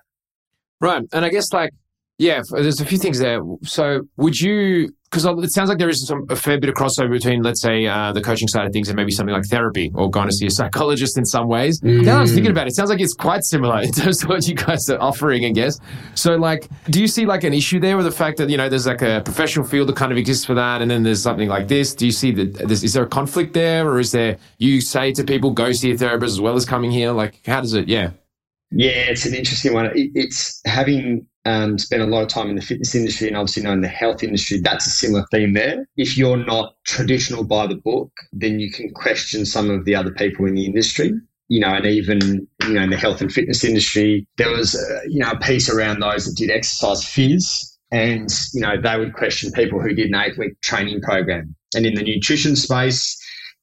Speaker 5: Right. And I guess like yeah, there's a few things there. So, would you? Because it sounds like there is some, a fair bit of crossover between, let's say, uh, the coaching side of things and maybe something like therapy or going to see a psychologist in some ways. Mm. Now I was thinking about it, it sounds like it's quite similar in terms of what you guys are offering, I guess. So, like, do you see like an issue there with the fact that you know there's like a professional field that kind of exists for that, and then there's something like this? Do you see that? Is there a conflict there, or is there? You say to people, go see a therapist as well as coming here. Like, how does it? Yeah.
Speaker 6: Yeah, it's an interesting one. It's having um, spent a lot of time in the fitness industry and obviously knowing the health industry, that's a similar theme there. If you're not traditional by the book, then you can question some of the other people in the industry. You know, and even you know in the health and fitness industry, there was uh, you know a piece around those that did exercise phys, and you know they would question people who did an eight week training program. And in the nutrition space,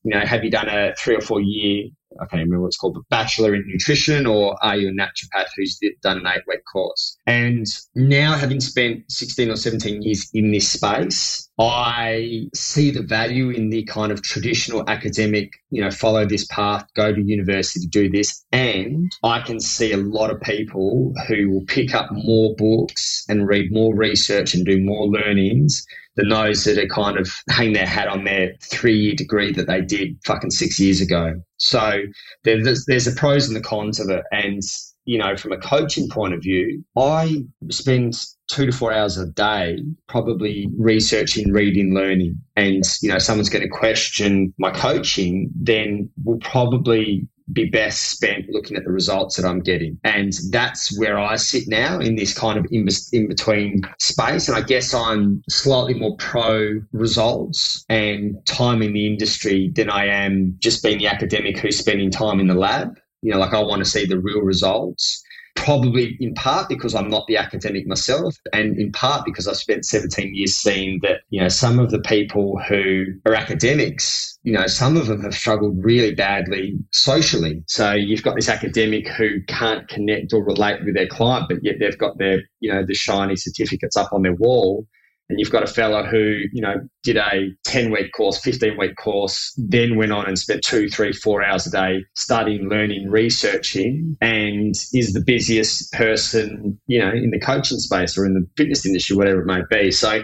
Speaker 6: you know, have you done a three or four year I can't remember what it's called, but Bachelor in Nutrition, or are you a naturopath who's done an eight week course? And now, having spent 16 or 17 years in this space, I see the value in the kind of traditional academic, you know, follow this path, go to university, do this. And I can see a lot of people who will pick up more books and read more research and do more learnings than those that are kind of hang their hat on their three year degree that they did fucking six years ago. So there's, there's the pros and the cons of it. And, you know, from a coaching point of view, I spend two to four hours a day probably researching, reading, learning. And, you know, someone's going to question my coaching, then we'll probably be best spent looking at the results that I'm getting. And that's where I sit now in this kind of in, in between space. And I guess I'm slightly more pro results and time in the industry than I am just being the academic who's spending time in the lab. You know, like I want to see the real results probably in part because I'm not the academic myself, and in part because I've spent 17 years seeing that, you know, some of the people who are academics, you know, some of them have struggled really badly socially. So you've got this academic who can't connect or relate with their client, but yet they've got their, you know, the shiny certificates up on their wall and you've got a fella who you know did a 10 week course 15 week course then went on and spent two three four hours a day studying learning researching and is the busiest person you know in the coaching space or in the fitness industry whatever it may be. So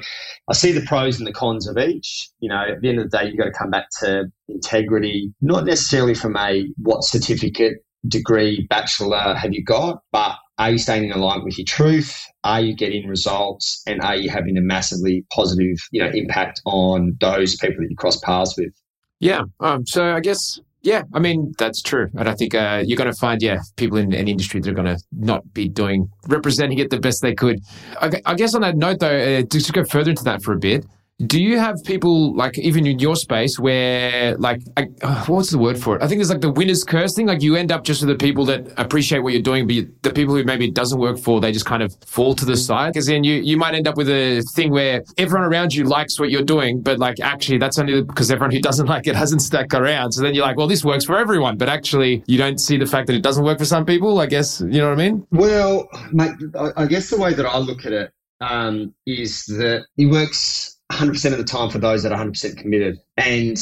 Speaker 6: i see the pros and the cons of each. You know at the end of the day you've got to come back to integrity not necessarily from a what certificate degree bachelor have you got but are you staying in alignment with your truth? Are you getting results? And are you having a massively positive, you know, impact on those people that you cross paths with?
Speaker 5: Yeah. Um, so I guess yeah, I mean that's true, and I think uh, you're going to find yeah people in any industry that are going to not be doing representing it the best they could. I, I guess on that note, though, uh, just to go further into that for a bit, do you have people like even in your space where like I, uh, what's the word for it? I think it's like the winner's curse thing. Like you end up just with the people that appreciate what you're doing, but you, the people who maybe it doesn't work for, they just kind of fall to the side. Because then you you might end up with a thing where everyone around you likes what you're doing, but like actually that's only because everyone who doesn't *laughs* like it hasn't stuck around. So then you're like, well, this works for everyone, but actually you don't see the fact that it doesn't work for some people. I guess you know what I mean?
Speaker 6: Well, mate, I guess the way that I look at it um, is that it works 100% of the time for those that are 100% committed. And,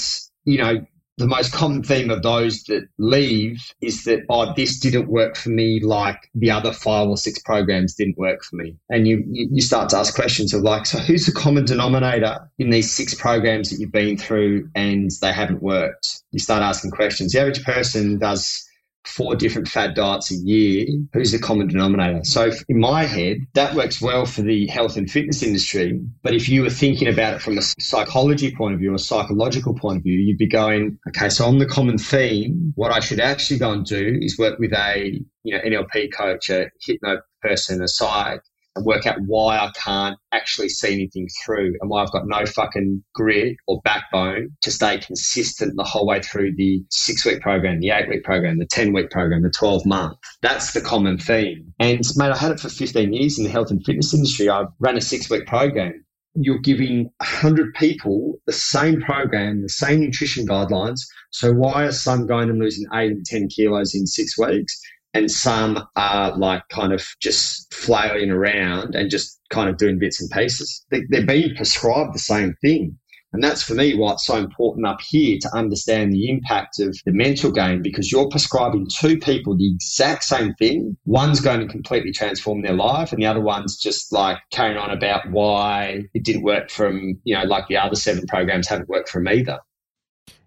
Speaker 6: you know, the most common theme of those that leave is that, oh, this didn't work for me like the other five or six programs didn't work for me. And you, you start to ask questions of like, so who's the common denominator in these six programs that you've been through and they haven't worked? You start asking questions. The average person does four different fad diets a year, who's the common denominator? So in my head, that works well for the health and fitness industry. But if you were thinking about it from a psychology point of view, a psychological point of view, you'd be going, okay, so on the common theme, what I should actually go and do is work with a you know NLP coach, a hypno person, a psych, and work out why I can't actually see anything through and why I've got no fucking grit or backbone to stay consistent the whole way through the six week program, the eight week program, the 10 week program, the 12 month. That's the common theme. And mate, I had it for 15 years in the health and fitness industry. I ran a six week program you're giving 100 people the same program, the same nutrition guidelines. So why are some going and losing eight and 10 kilos in six weeks? And some are like kind of just flailing around and just kind of doing bits and pieces. They, they're being prescribed the same thing. And that's for me why it's so important up here to understand the impact of the mental game because you're prescribing two people the exact same thing. One's going to completely transform their life, and the other one's just like carrying on about why it didn't work from, you know, like the other seven programs haven't worked me either.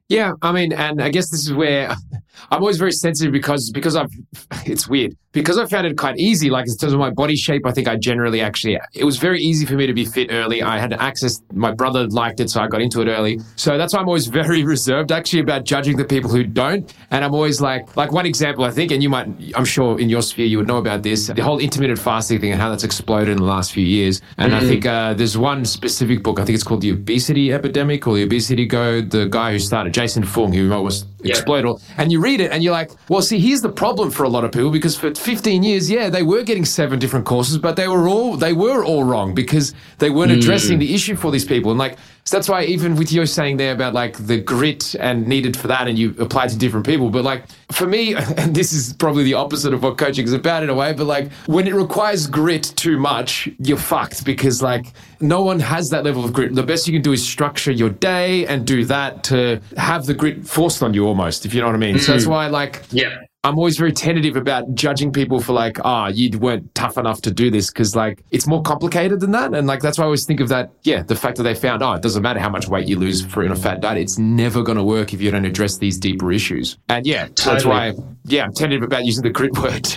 Speaker 5: Yeah, I mean, and I guess this is where *laughs* I'm always very sensitive because because I've *laughs* it's weird because I found it quite easy. Like in terms of my body shape, I think I generally actually it was very easy for me to be fit early. I had access. My brother liked it, so I got into it early. So that's why I'm always *laughs* very reserved actually about judging the people who don't. And I'm always like like one example I think, and you might I'm sure in your sphere you would know about this the whole intermittent fasting thing and how that's exploded in the last few years. And mm-hmm. I think uh, there's one specific book. I think it's called the Obesity Epidemic or the Obesity Code. The guy who started Jason Fung, who was yep. exploded. And you read it and you're like, well, see, here's the problem for a lot of people because for 15 years, yeah, they were getting seven different courses, but they were all they were all wrong because they weren't addressing mm. the issue for these people. And like so that's why even with you saying there about like the grit and needed for that, and you apply to different people. But like for me, *laughs* and this is probably the opposite of what coaching is about in a way. But like when it requires grit too much, you're fucked because like no one has that level of grit. The best you can do is structure your day and do that to have the grit forced on you almost, if you know what I mean. Mm-hmm. So that's mm. why like
Speaker 6: yeah.
Speaker 5: I'm always very tentative about judging people for like, ah, oh, you weren't tough enough to do this because like it's more complicated than that. And like that's why I always think of that. Yeah, the fact that they found, oh, it doesn't matter how much weight you lose for in a fat diet, it's never going to work if you don't address these deeper issues. And yeah, totally. that's why, yeah, I'm tentative about using the grit *laughs* word.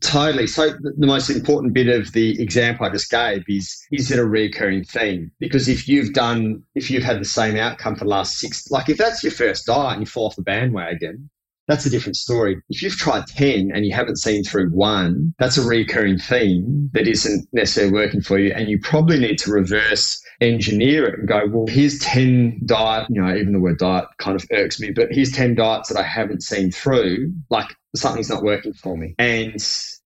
Speaker 6: Totally. So the most important bit of the example I just gave is is it a recurring theme? Because if you've done if you've had the same outcome for the last six like if that's your first diet and you fall off the bandwagon, that's a different story. If you've tried 10 and you haven't seen through one, that's a recurring theme that isn't necessarily working for you. And you probably need to reverse engineer it and go, well, here's 10 diet, you know, even the word diet kind of irks me, but here's 10 diets that I haven't seen through. Like something's not working for me. And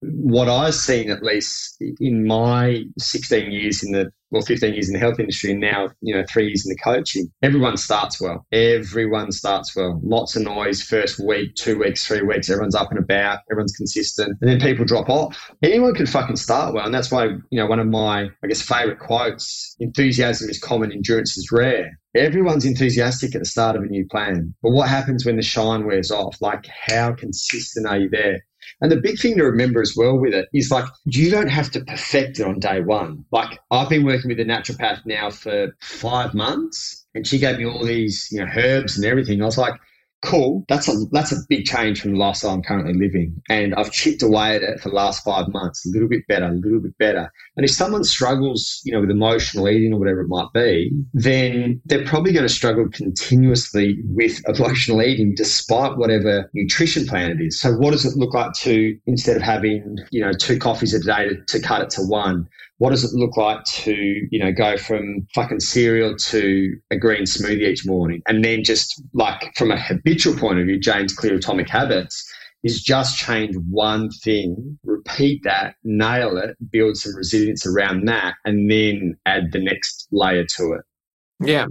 Speaker 6: what I've seen, at least in my 16 years in the well, 15 years in the health industry and now, you know, three years in the coaching, everyone starts well. Everyone starts well. Lots of noise first week, two weeks, three weeks. Everyone's up and about. Everyone's consistent. And then people drop off. Anyone can fucking start well. And that's why, you know, one of my, I guess, favorite quotes, enthusiasm is common, endurance is rare. Everyone's enthusiastic at the start of a new plan. But what happens when the shine wears off? Like, how consistent are you there? And the big thing to remember as well with it is like, you don't have to perfect it on day one. Like, I've been working with a naturopath now for five months and she gave me all these, you know, herbs and everything. I was like, cool. That's a that's a big change from the lifestyle I'm currently living, and I've chipped away at it for the last five months, a little bit better, a little bit better. And if someone struggles, you know, with emotional eating or whatever it might be, then they're probably going to struggle continuously with *laughs* emotional eating, despite whatever nutrition plan it is. So, what does it look like to instead of having you know two coffees a day to, to cut it to one? what does it look like to, you know, go from fucking cereal to a green smoothie each morning? And then just like from a habitual point of view, James Clear Atomic Habits is just change one thing, repeat that, nail it, build some resilience around that, and then add the next layer to it.
Speaker 5: Yeah.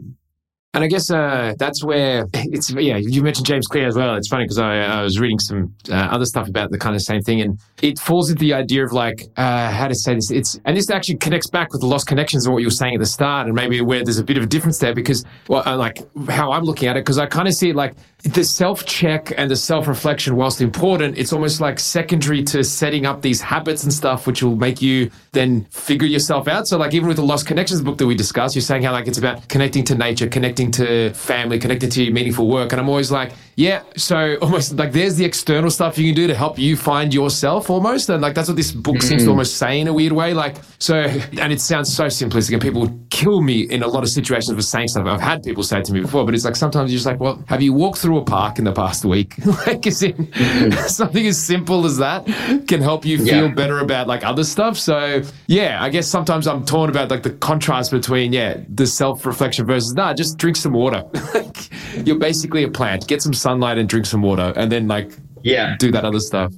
Speaker 5: And I guess uh, that's where *laughs* it's, yeah, you mentioned James Clear as well. It's funny because I, I, was reading some uh, other stuff about the kind of same thing. And it falls into the idea of like, uh, how to say this. It's, and this actually connects back with the lost connections of what you were saying at the start and maybe where there's a bit of a difference there because, well, uh, like how I'm looking at it, because I kind of see it like the self check and the self reflection, whilst important, it's almost like secondary to setting up these habits and stuff, which will make you then figure yourself out. So, like, even with the Lost Connections book that we discussed, you're saying how, like, it's about connecting to nature, connecting to family, connecting to meaningful work. And I'm always like, yeah, so *laughs* almost like there's the external stuff you can do to help you find yourself almost. And like, that's what this book seems to almost say in a weird way. Like, so, *laughs* and it sounds so simplistic, and people would kill me in a lot of situations for saying stuff. I've had people say it to me before, but it's like sometimes you're just like, well, have you walked through a park in the past week. *laughs* like, is in, mm-hmm. something as simple as that can help you feel yeah. better about like other stuff. So yeah, I guess sometimes I'm torn about like the contrast between yeah the self reflection versus nah, just drink some water. You're basically a plant. Get some sunlight and drink some water, and then like
Speaker 6: yeah
Speaker 5: do that other stuff.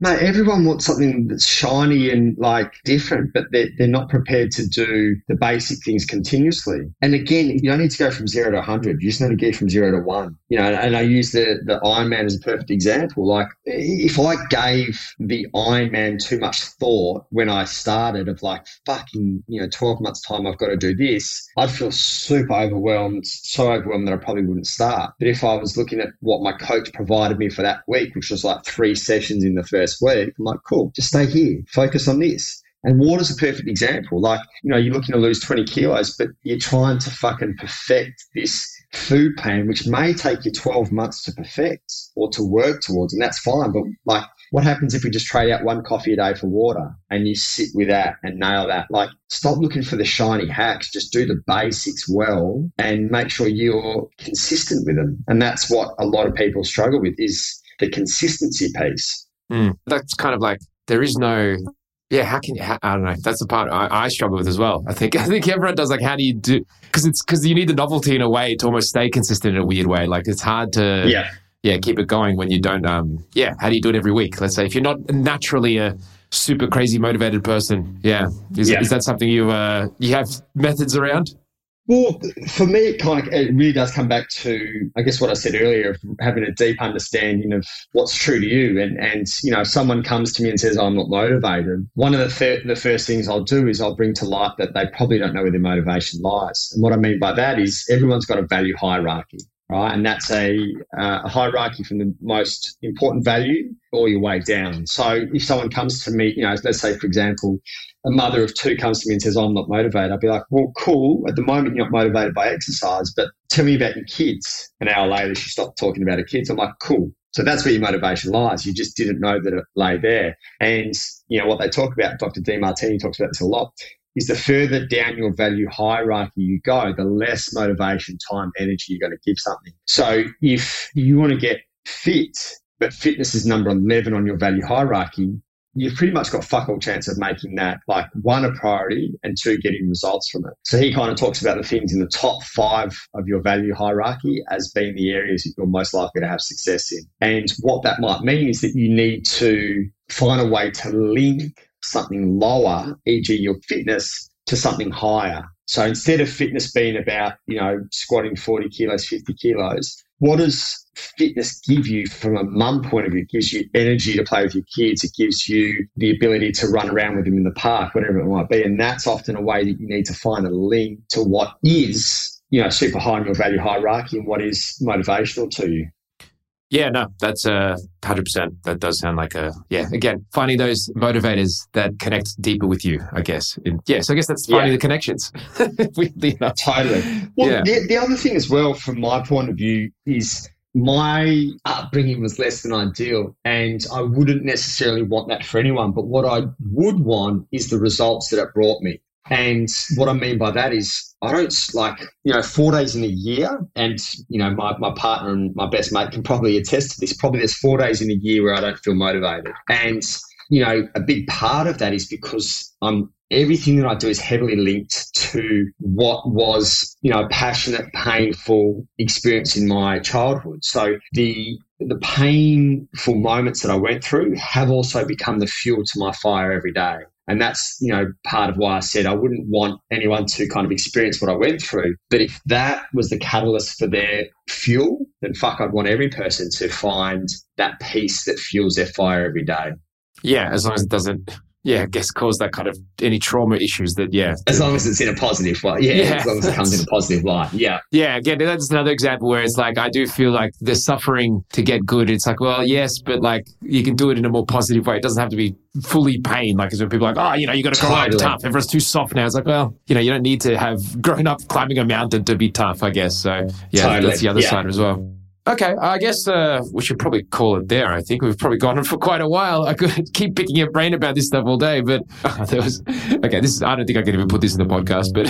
Speaker 6: Mate, everyone wants something that's shiny and like different, but they're, they're not prepared to do the basic things continuously. And again, you don't need to go from zero to 100. You just need to get from zero to one. You know, and I use the, the Ironman as a perfect example. Like, if I gave the Ironman too much thought when I started, of like, fucking, you know, 12 months' time, I've got to do this, I'd feel super overwhelmed, so overwhelmed that I probably wouldn't start. But if I was looking at what my coach provided me for that week, which was like three sessions in the first first week. I'm like, cool, just stay here, focus on this. And water's a perfect example. Like, you know, you're looking to lose 20 kilos, but you're trying to fucking perfect this food plan, which may take you 12 months to perfect or to work towards. And that's fine. But like, what happens if we just trade out one coffee a day for water and you sit with that and nail that? Like, stop looking for the shiny hacks. Just do the basics well and make sure you're consistent with them. And that's what a lot of people struggle with is the consistency piece.
Speaker 5: Mm. That's kind of like there is no. Yeah, how can you? How, I don't know. That's the part I, I, struggle with as well. I think *laughs* I think everyone does. Like, how do you do? Because it's because you need the novelty in a way to almost stay consistent in a weird way. Like, it's hard to
Speaker 6: yeah
Speaker 5: yeah keep it going when you don't. Um yeah, how do you do it every week? Let's say if you're not naturally a super crazy motivated person, yeah, is, yeah. is that something you uh you have methods around?
Speaker 6: Well, for me, it kind of it really does come back to, I guess, what I said earlier of having a deep understanding of what's true to you. And and you know, if someone comes to me and says I'm not motivated, one of the the first things I'll do is I'll bring to light that they probably don't know where their motivation lies. And what I mean by that is everyone's got a value hierarchy right? And that's a, uh, a hierarchy from the most important value all your way down. So if someone comes to me, you know, let's say, for example, a mother of two comes to me and says, I'm not motivated, I'd be like, well, cool. At the moment, you're not motivated by exercise, but tell me about your kids. An hour later, she stopped talking about her kids. I'm like, cool. So that's where your motivation lies. You just didn't know that it lay there. And, you know, what they talk about, Dr. Demartini talks about this a lot, is the further down your value hierarchy you go, the less motivation, time, energy you're going to give something. So if you want to get fit, but fitness is number 11 on your value hierarchy, you've pretty much got fuck all chance of making that like one a priority and two getting results from it. So he kind of talks about the things in the top five of your value hierarchy as being the areas that you're most likely to have success in. And what that might mean is that you need to find a way to link something lower, e.g., your fitness, to something higher. So instead of fitness being about, you know, squatting 40 kilos, 50 kilos, what does fitness give you from a mum point of view? It gives you energy to play with your kids. It gives you the ability to run around with them in the park, whatever it might be. And that's often a way that you need to find a link to what is, you know, super high in your value hierarchy and what is motivational to you.
Speaker 5: Yeah, no, that's a hundred percent. That does sound like a yeah. Again, finding those motivators that connect deeper with you, I guess. And yeah, so I guess that's finding yeah. the connections.
Speaker 6: Weirdly enough. Totally. Well, yeah. the, the other thing as well, from my point of view, is my upbringing was less than ideal, and I wouldn't necessarily want that for anyone. But what I would want is the results that it brought me. And what I mean by that is I don't like, you know, four days in a year. And, you know, my, my partner and my best mate can probably attest to this. Probably there's four days in a year where I don't feel motivated. And, you know, a big part of that is because I'm everything that I do is heavily linked to what was, you know, a passionate, painful experience in my childhood. So the the painful moments that I went through have also become the fuel to my fire every day. And that's, you know, part of why I said I wouldn't want anyone to kind of experience what I went through. But if that was the catalyst for their fuel, then fuck, I'd want every person to find that peace that fuels their fire every day.
Speaker 5: Yeah, as long as it doesn't yeah, I guess cause that kind of any trauma issues that, yeah.
Speaker 6: As long as it's in a positive light. Yeah, yeah, as long as it comes in a positive light. Yeah.
Speaker 5: Yeah, again, that's another example where it's like, I do feel like the suffering to get good. It's like, well, yes, but like you can do it in a more positive way. It doesn't have to be fully pain. Like, as when people are like, oh, you know, you got to grow totally. up tough. Everyone's too soft now. It's like, well, you know, you don't need to have *laughs* grown up climbing a mountain to be tough, I guess. So, yeah, totally. that's the other yeah. side as well. Okay, I guess uh, we should probably call it there. I think we've probably gone on *laughs* for quite a while. I could *laughs* keep picking your brain about this stuff all day, but uh, *laughs* there was okay. This is, I don't think I can even put this in the podcast, but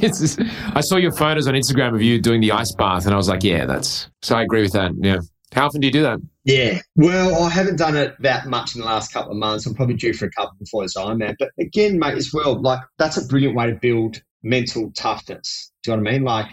Speaker 5: just, I saw your photos on Instagram of you doing the ice bath, and I was like, yeah, that's so. I agree with that. Yeah, how often do you do that?
Speaker 6: Yeah, well, I haven't done it that much in the last couple of months. I'm probably due for a couple before this Ironman, but again, mate, as well, like that's a brilliant way to build mental toughness. Do you know what I mean? Like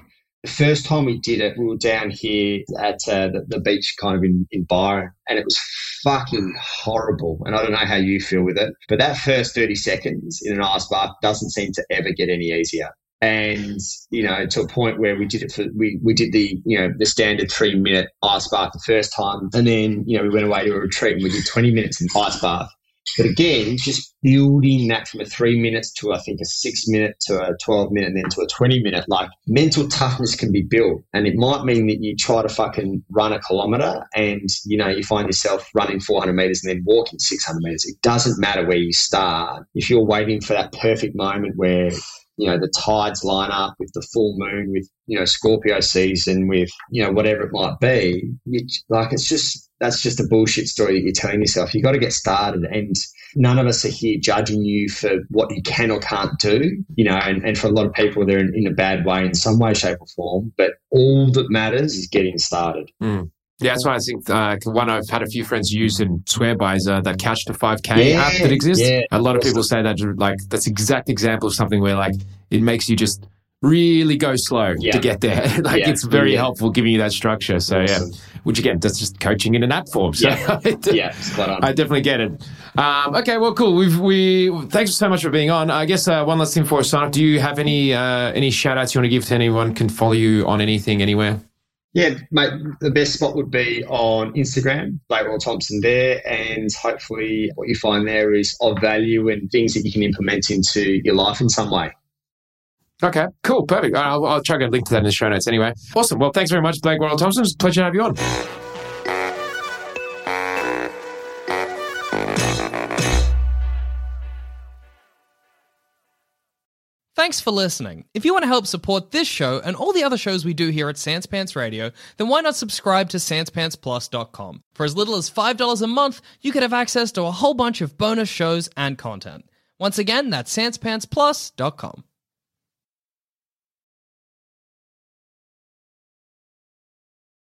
Speaker 6: the first time we did it, we were down here at uh, the, the, beach, kind of in, in Byron, and it was fucking horrible. And I don't know how you feel with it, but that first 30 seconds in an ice bath doesn't seem to ever get any easier. And, you know, to a point where we did it for, we, we did the, you know, the standard three minute ice bath the first time. And then, you know, we went away to a retreat and we did 20 minutes in ice bath. But again, just building that from a three minutes to I think a six minute to a 12 minute and then to a 20 minute, like mental toughness can be built. And it might mean that you try to fucking run a kilometer and, you know, you find yourself running 400 meters and then walking 600 meters. It doesn't matter where you start. If you're waiting for that perfect moment where you know the tides line up with the full moon with you know scorpio season with you know whatever it might be which like it's just that's just a bullshit story that you're telling yourself You've got to get started and none of us are here judging you for what you can or can't do you know and, and for a lot of people they're in, in a bad way in some way shape or form but all that matters is getting started
Speaker 5: mm. Yeah, that's why I think uh, one I've had a few friends use and swear by is uh, that Couch to 5K yeah, app that exists. Yeah, a lot of people say that like that's exact example of something where like it makes you just really go slow yeah. to get there. *laughs* like yeah. it's very yeah. helpful giving you that structure. So awesome. yeah, which again, that's just coaching in an app form. So
Speaker 6: yeah, *laughs* yeah
Speaker 5: I definitely get it. Um, okay, well, cool. We've we thanks so much for being on. I guess uh, one last thing for us, sign up. Do you have any uh, any shout outs you want to give to anyone? Can follow you on anything anywhere?
Speaker 6: Yeah, mate, the best spot would be on Instagram, Blake Royal Thompson there. And hopefully, what you find there is of value and things that you can implement into your life in some way.
Speaker 5: Okay, cool, perfect. I'll, I'll try to link to that in the show notes anyway. Awesome. Well, thanks very much, Blake Royal Thompson. It's a pleasure to have you on.
Speaker 7: Thanks for listening. If you want to help support this show and all the other shows we do here at Sans Pants Radio, then why not subscribe to SansPantsPlus.com? For as little as $5 a month, you could have access to a whole bunch of bonus shows and content. Once again, that's SansPantsPlus.com.